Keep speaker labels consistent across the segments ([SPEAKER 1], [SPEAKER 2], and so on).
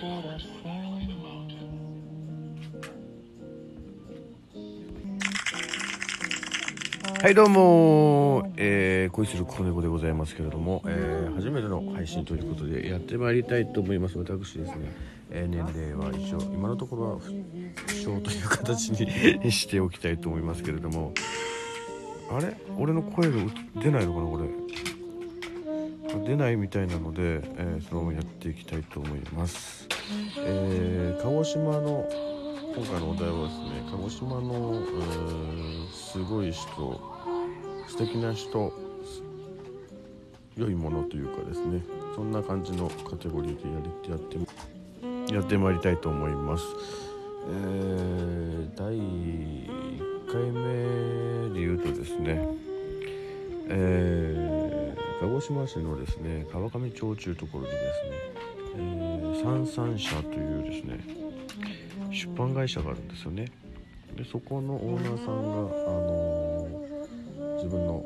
[SPEAKER 1] はいどうも、えー、恋する子猫でございますけれども、えー、初めての配信ということでやってまいりたいと思います。私ですね、えー、年齢は一応今のところは不詳という形に しておきたいと思いますけれども。あれ？俺の声が出ないのかなこれ。出ないみたいなので、えー、そのままやっていきたいと思います、えー、鹿児島の今回のお題はですね鹿児島の、え、すごい人素敵な人良いものというかですねそんな感じのカテゴリーでやりやってやってまいりたいと思います。えー、第1回目で言うとですね、えー、鹿児島市のですね川上町というところにですね、えー、三三社というですね出版会社があるんですよね。でそこのオーナーさんが、あのー自分の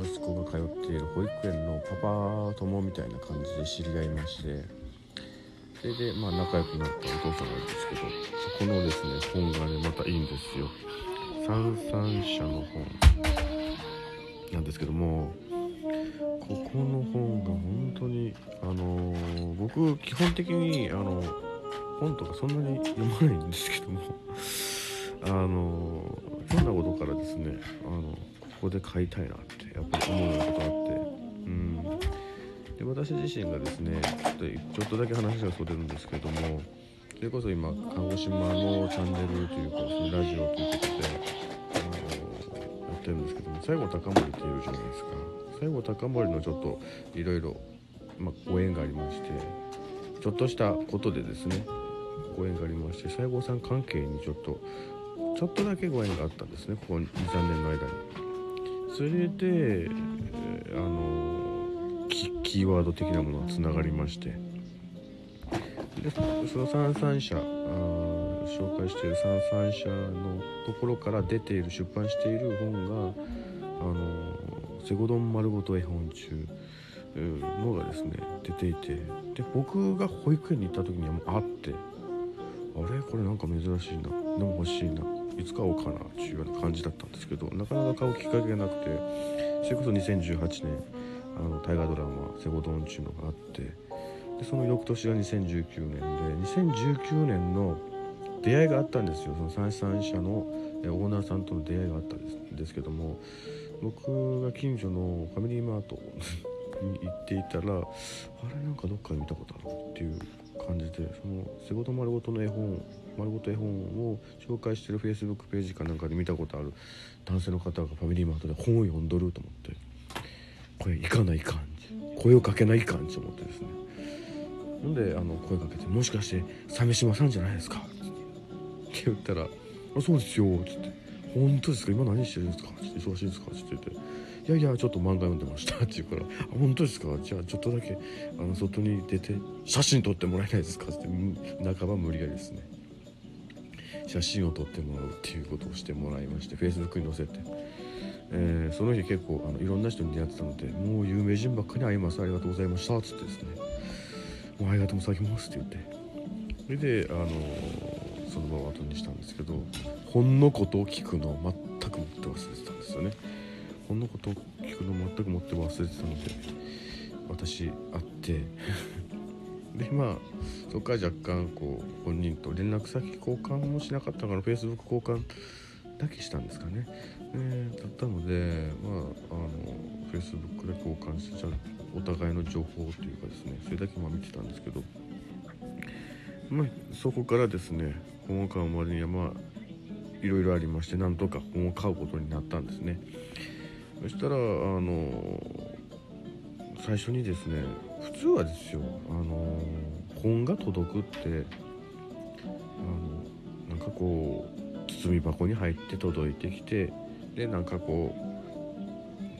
[SPEAKER 1] 息子が通っている保育園のパパ友みたいな感じで知り合いましてそれでまあ仲良くなったお父さんがいるんですけどそこのですね本がねまたいいんですよ。三三社の本。なんですけどもここの本が本当にあのー僕基本的にあの本とかそんなに読まないんですけどもあのひょんなことからですねあのここで買いたいなってやっぱり思うようなことがあってうん。で私自身がですねちょっとちょっとだけ話がそれるんですけどもそれこそ今鹿児島のチャンネルというかですねラジオということでってるんですけども西郷隆盛っていうじゃないですか。西郷隆盛のちょっといろいろご縁がありましてちょっとしたことでですねご縁がありまして西郷さん関係にちょっとちょっとだけご縁があったんですねここ23年の間に。それで、えーあのキキーワード的なものがつながりまして。でその三三社あ紹介している三三社のところから出ている出版している本があのセゴドン丸ごと絵本中のがですね出ていてで僕が保育園に行った時にはもうあってあれこれなんか珍しいなでも欲しいないつ買おうかなっていうような感じだったんですけどなかなか買うきっかけがなくてそれこそ2018年あの大河ドラマ「セゴドン」っていうのがあってでその翌年が2019年で2019年の出会いがあったんですよその三三社のオーナーさんとの出会いがあったんですですけども僕が近所のファミリーマート に行っていたらあれなんかどっかで見たことあるっていう感じでその「セゴド丸ごとの絵本」丸ごと絵本を紹介してるフェイスブックページかなんかで見たことある男性の方がファミリーマートで本を読んどると思ってこれ行かないかん声をかけないかんと思ってですねなんであの声かけて「もしかして鮫島さんじゃないですか?」って言ったら「あそうですよ」っつって「本当ですか？今何してるんですか?」って忙しいんですか?」って言って「いやいやちょっと漫画読んでました」って言うから「あ本当ですか？じゃあちょっとだけあの外に出て写真撮ってもらえないですか?」って。半ば無理やりですね。写真を撮ってもらうっていうことをしてもらいまして Facebook に載せて、えーその日結構あのいろんな人に出会ってたので「もう有名人ばっかり会いますありがとうございました」っつってですね「もうありがとうございます」って言って。それであのその場を後にしたんですけど本のことを聞くのを全く持って忘れてたんですよね。本のことを聞くのを全く持って忘れてたので私会って でまあそこから若干こう本人と連絡先交換もしなかったから Facebook 交換だけしたんですかね、えーだったのでまああの Facebook で交換してじゃあお互いの情報というかですねそれだけまあ見てたんですけどまあそこからですね本を買うまでにはまあいろいろありましてなんとか本を買うことになったんですね。そしたらあの最初にですね普通はですよあの本が届くってあのなんかこう包み箱に入って届いてきてでなんかこ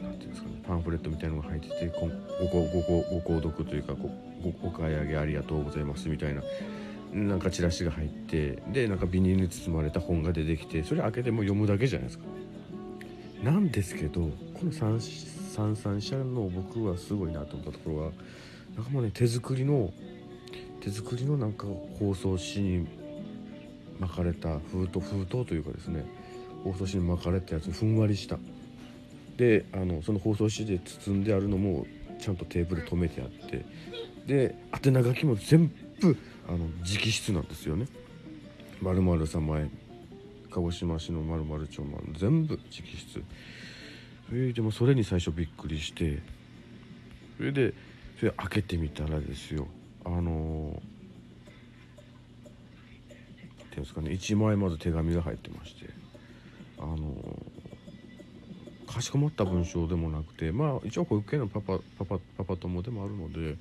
[SPEAKER 1] うなんていうんですかねパンフレットみたいなのが入っててごごごご購読というかごごお買い上げありがとうございますみたいななんかチラシが入ってでなんかビニールに包まれた本が出てきてそれ開けても読むだけじゃないですか。なんですけどこの三三三社の僕はすごいなと思ったところはなんかもうね手作りの手作りのなんか包装紙に巻かれた封筒封筒というかですね包装紙に巻かれたやつふんわりしたであのその包装紙で包んであるのもちゃんとテーブル止めてあってで宛名書きも全部あの直筆なんですよね。〇〇様へ鹿児島市の〇〇町の全部直筆。それでもそれに最初びっくりしてそれでそれ開けてみたらですよ。あのっていうんですかね1枚まず手紙が入ってまして。あのかしこまった文章でもなくてまあ一応保育園のパパパパパパ友でもあるので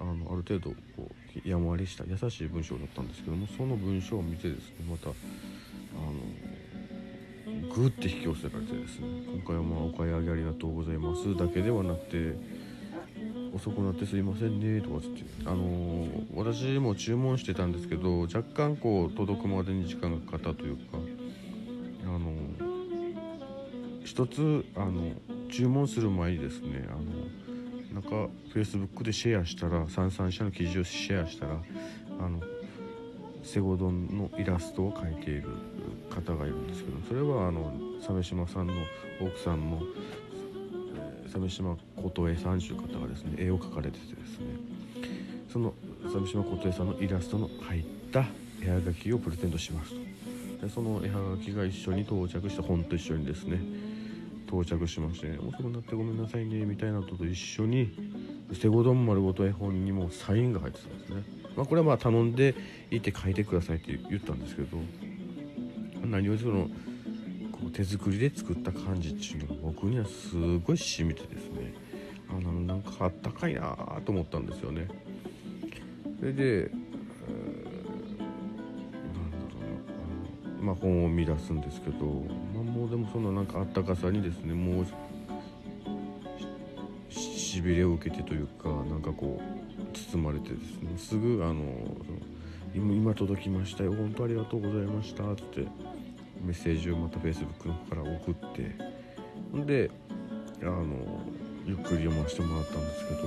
[SPEAKER 1] あのある程度こうやんわりした優しい文章だったんですけどもその文章を見てですねまたあのグーって引き寄せられてですね今回はまあお買い上げありがとうございますだけではなくて遅くなってすいませんねとかつってあの、私も注文してたんですけど若干こう届くまでに時間がかかったというかあのー、一つあの注文する前にですねあのなんか Facebook でシェアしたら三々社の記事をシェアしたらあのセゴドンのイラストを描いている方がいるんですけどそれはあの鮫島さんの奥さんの、鮫島琴恵さんという方がですね絵を描かれててですねその鮫島琴恵さんのイラストの入った絵はがきをプレゼントしますと。でその絵はがきが一緒に到着した本と一緒にですね到着しまして、ね、遅くなってごめんなさいねみたいなのと一緒にセゴドン丸ごと絵本にもサインが入ってたんですね、まあ、これはまあ頼んでいて書いてくださいって言ったんですけど何よりそのこう手作りで作った感じっていうのが僕にはすごい染みてですね。あのなんかあったかいなと思ったんですよね。それで、まあ本を見出すんですけど、まあ、もうでもそのなんかあったかさにですねもうしびれを受けてというかなんかこう包まれてですねすぐあの今届きましたよ本当ありがとうございました」ってメッセージをまた Facebook の方から送ってであのゆっくり読ませてもらったんですけど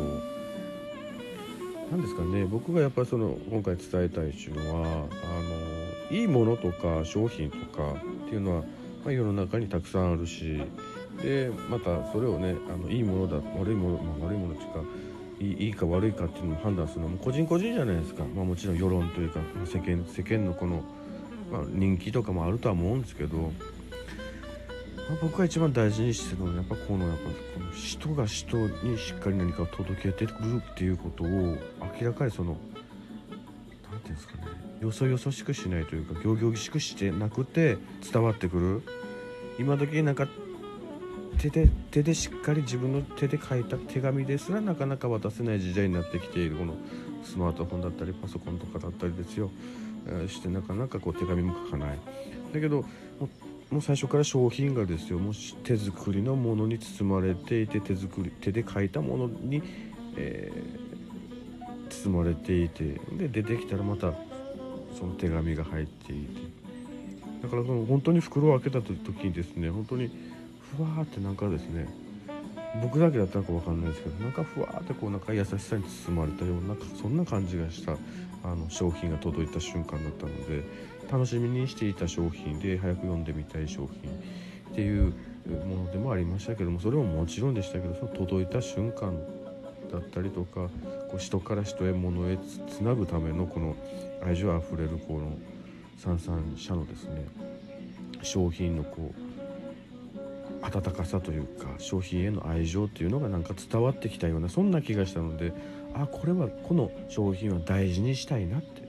[SPEAKER 1] 何ですかね僕がやっぱりその今回伝えたいっていうのはあのいいものとか商品とかっていうのは、まあ、世の中にたくさんあるしでまたそれをねあのいいものだ悪いもの、まあ、悪いものっていうかいいか悪いかっていうのを判断するのも個人個人じゃないですか、まあ、もちろん世論というか世間世間のこの、まあ、人気とかもあるとは思うんですけど、まあ、僕が一番大事にしてるのはやっぱこのやっぱこの人が人にしっかり何かを届けてくるっていうことを明らかにその何て言うんですかねよそよそしくしないというか行々しくしてなくて伝わってくる。今時なんか手で手でしっかり自分の手で書いた手紙ですらなかなか渡せない時代になってきている。このスマートフォンだったりパソコンとかだったりですよ、え、してなかなかこう手紙も書かない。だけどもう最初から商品がですよ。もし手作りのものに包まれていて手作り手で書いたものに、えー、包まれていて。で出てきたらまたその手紙が入っていて。だからその本当に袋を開けた時にですね本当にふわーってなんかですね僕だけだったらか分かんないですけどなんかふわーってこうなんか優しさに包まれたようなそんな感じがしたあの商品が届いた瞬間だったので楽しみにしていた商品で早く読んでみたい商品っていうものでもありましたけどもそれももちろんでしたけどその届いた瞬間だったりとかこう人から人へ物へつなぐためのこの愛情あふれるこの三々社のですね商品のこう温かさというか商品への愛情っていうのがなんか伝わってきたようなそんな気がしたのであこれはこの商品は大事にしたいなって。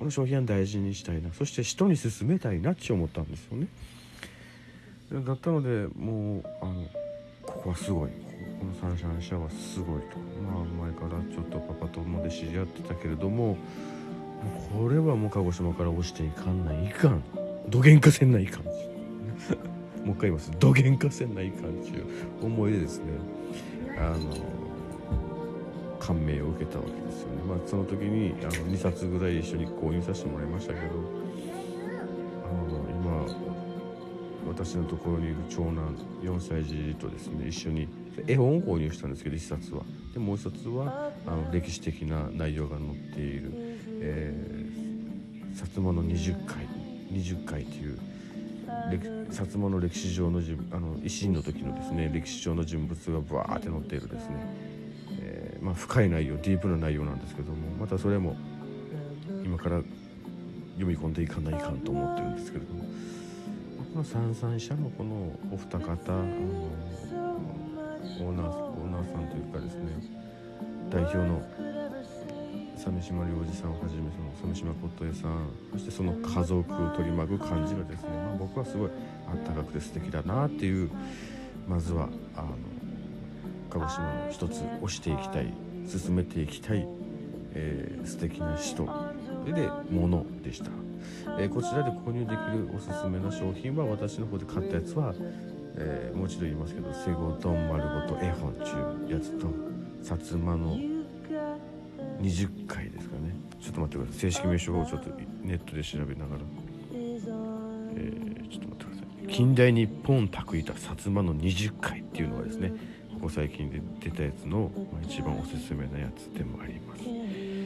[SPEAKER 1] この商品は大事にしたいな。そして人に勧めたいなって思ったんですよね。だったのでもうあのここはすごい。この三者社はすごいと。まあ前からちょっとパパ友で知り合ってたけれどもこれはもう鹿児島から落ちていかんないかん。どげんかせんないかん。もう一回言います。どげんかせんないかんちゅう思いでですねあの感銘を受けたわけですよね。まあその時にあの2冊ぐらい一緒に購入させてもらいましたけどあの今私のところにいる長男4歳児とですね一緒に絵本を購入したんですけど1冊は。でもう一つはあの歴史的な内容が載っている、えー、薩摩の20回。20回という薩摩の歴史上のあの維新の時のですね歴史上の人物がブワーって載っているですね、えー、まあ、深い内容ディープな内容なんですけどもまたそれも今から読み込んでいかないかんと思ってるんですけれども。この三三社のこのお二方あのオーナーオーナーさんというかですね代表の鮫島良二さんをはじめその鮫島琴恵さんそしてその家族を取り巻く感じがですね、まあ、僕はすごいあったかくて素敵だなっていうまずはあの鹿児島の一つ推していきたい進めていきたい、えー、素敵な人でものでした、えー、こちらで購入できるおすすめの商品は私の方で買ったやつは、えー、もう一度言いますけど「セゴドン丸ごと絵本」ちゅうやつと薩摩の20回ですかね。ちょっと待ってください。正式名称をちょっとネットで調べながら、えー、ちょっと待ってください。近代日本卓板薩摩の20回っていうのがですねここ最近で出たやつの、まあ、一番おすすめなやつでもあります。